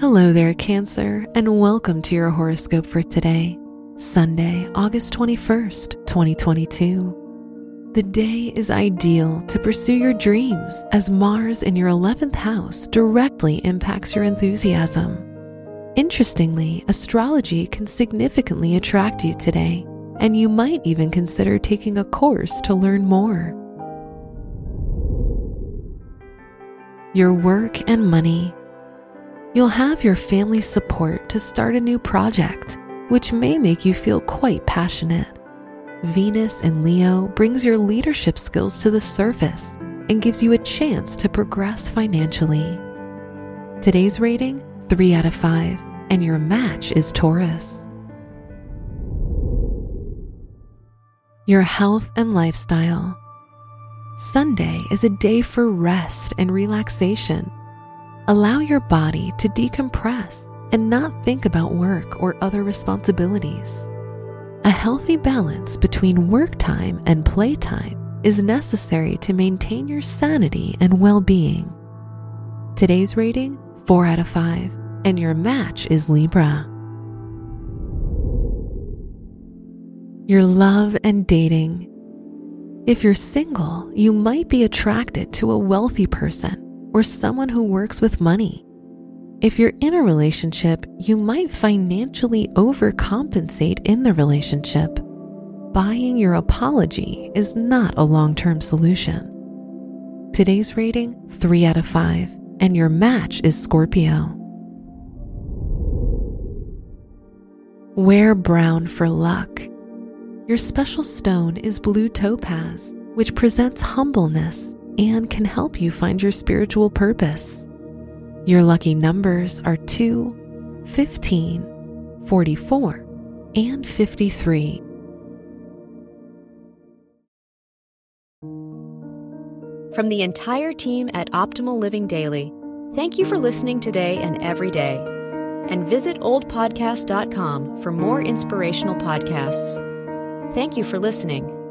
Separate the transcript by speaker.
Speaker 1: Hello there, Cancer, and welcome to your horoscope for today, Sunday, August 21st, 2022. The day is ideal to pursue your dreams as Mars in your 11th house directly impacts your enthusiasm. Interestingly, astrology can significantly attract you today, and you might even consider taking a course to learn more. Your work and money You'll have your family's support to start a new project, which may make you feel quite passionate. Venus in Leo brings your leadership skills to the surface and gives you a chance to progress financially. Today's rating 3 out of 5, and your match is Taurus. Your health and lifestyle. Sunday is a day for rest and relaxation Allow your body to decompress and not think about work or other responsibilities. A healthy balance between work time and play time is necessary to maintain your sanity and well being. Today's rating 4 out of 5, and your match is Libra. Your love and dating. If you're single, you might be attracted to a wealthy person or someone who works with money. If you're in a relationship, you might financially overcompensate in the relationship. Buying your apology is not a long term solution. Today's rating 3 out of 5, and your match is Scorpio. Wear brown for luck. Your special stone is blue topaz, which presents humbleness and can help you find your spiritual purpose. Your lucky numbers are 2, 15, 44, and 53.
Speaker 2: From the entire team at Optimal Living Daily, thank you for listening today and every day. And visit oldpodcast.com for more inspirational podcasts. Thank you for listening.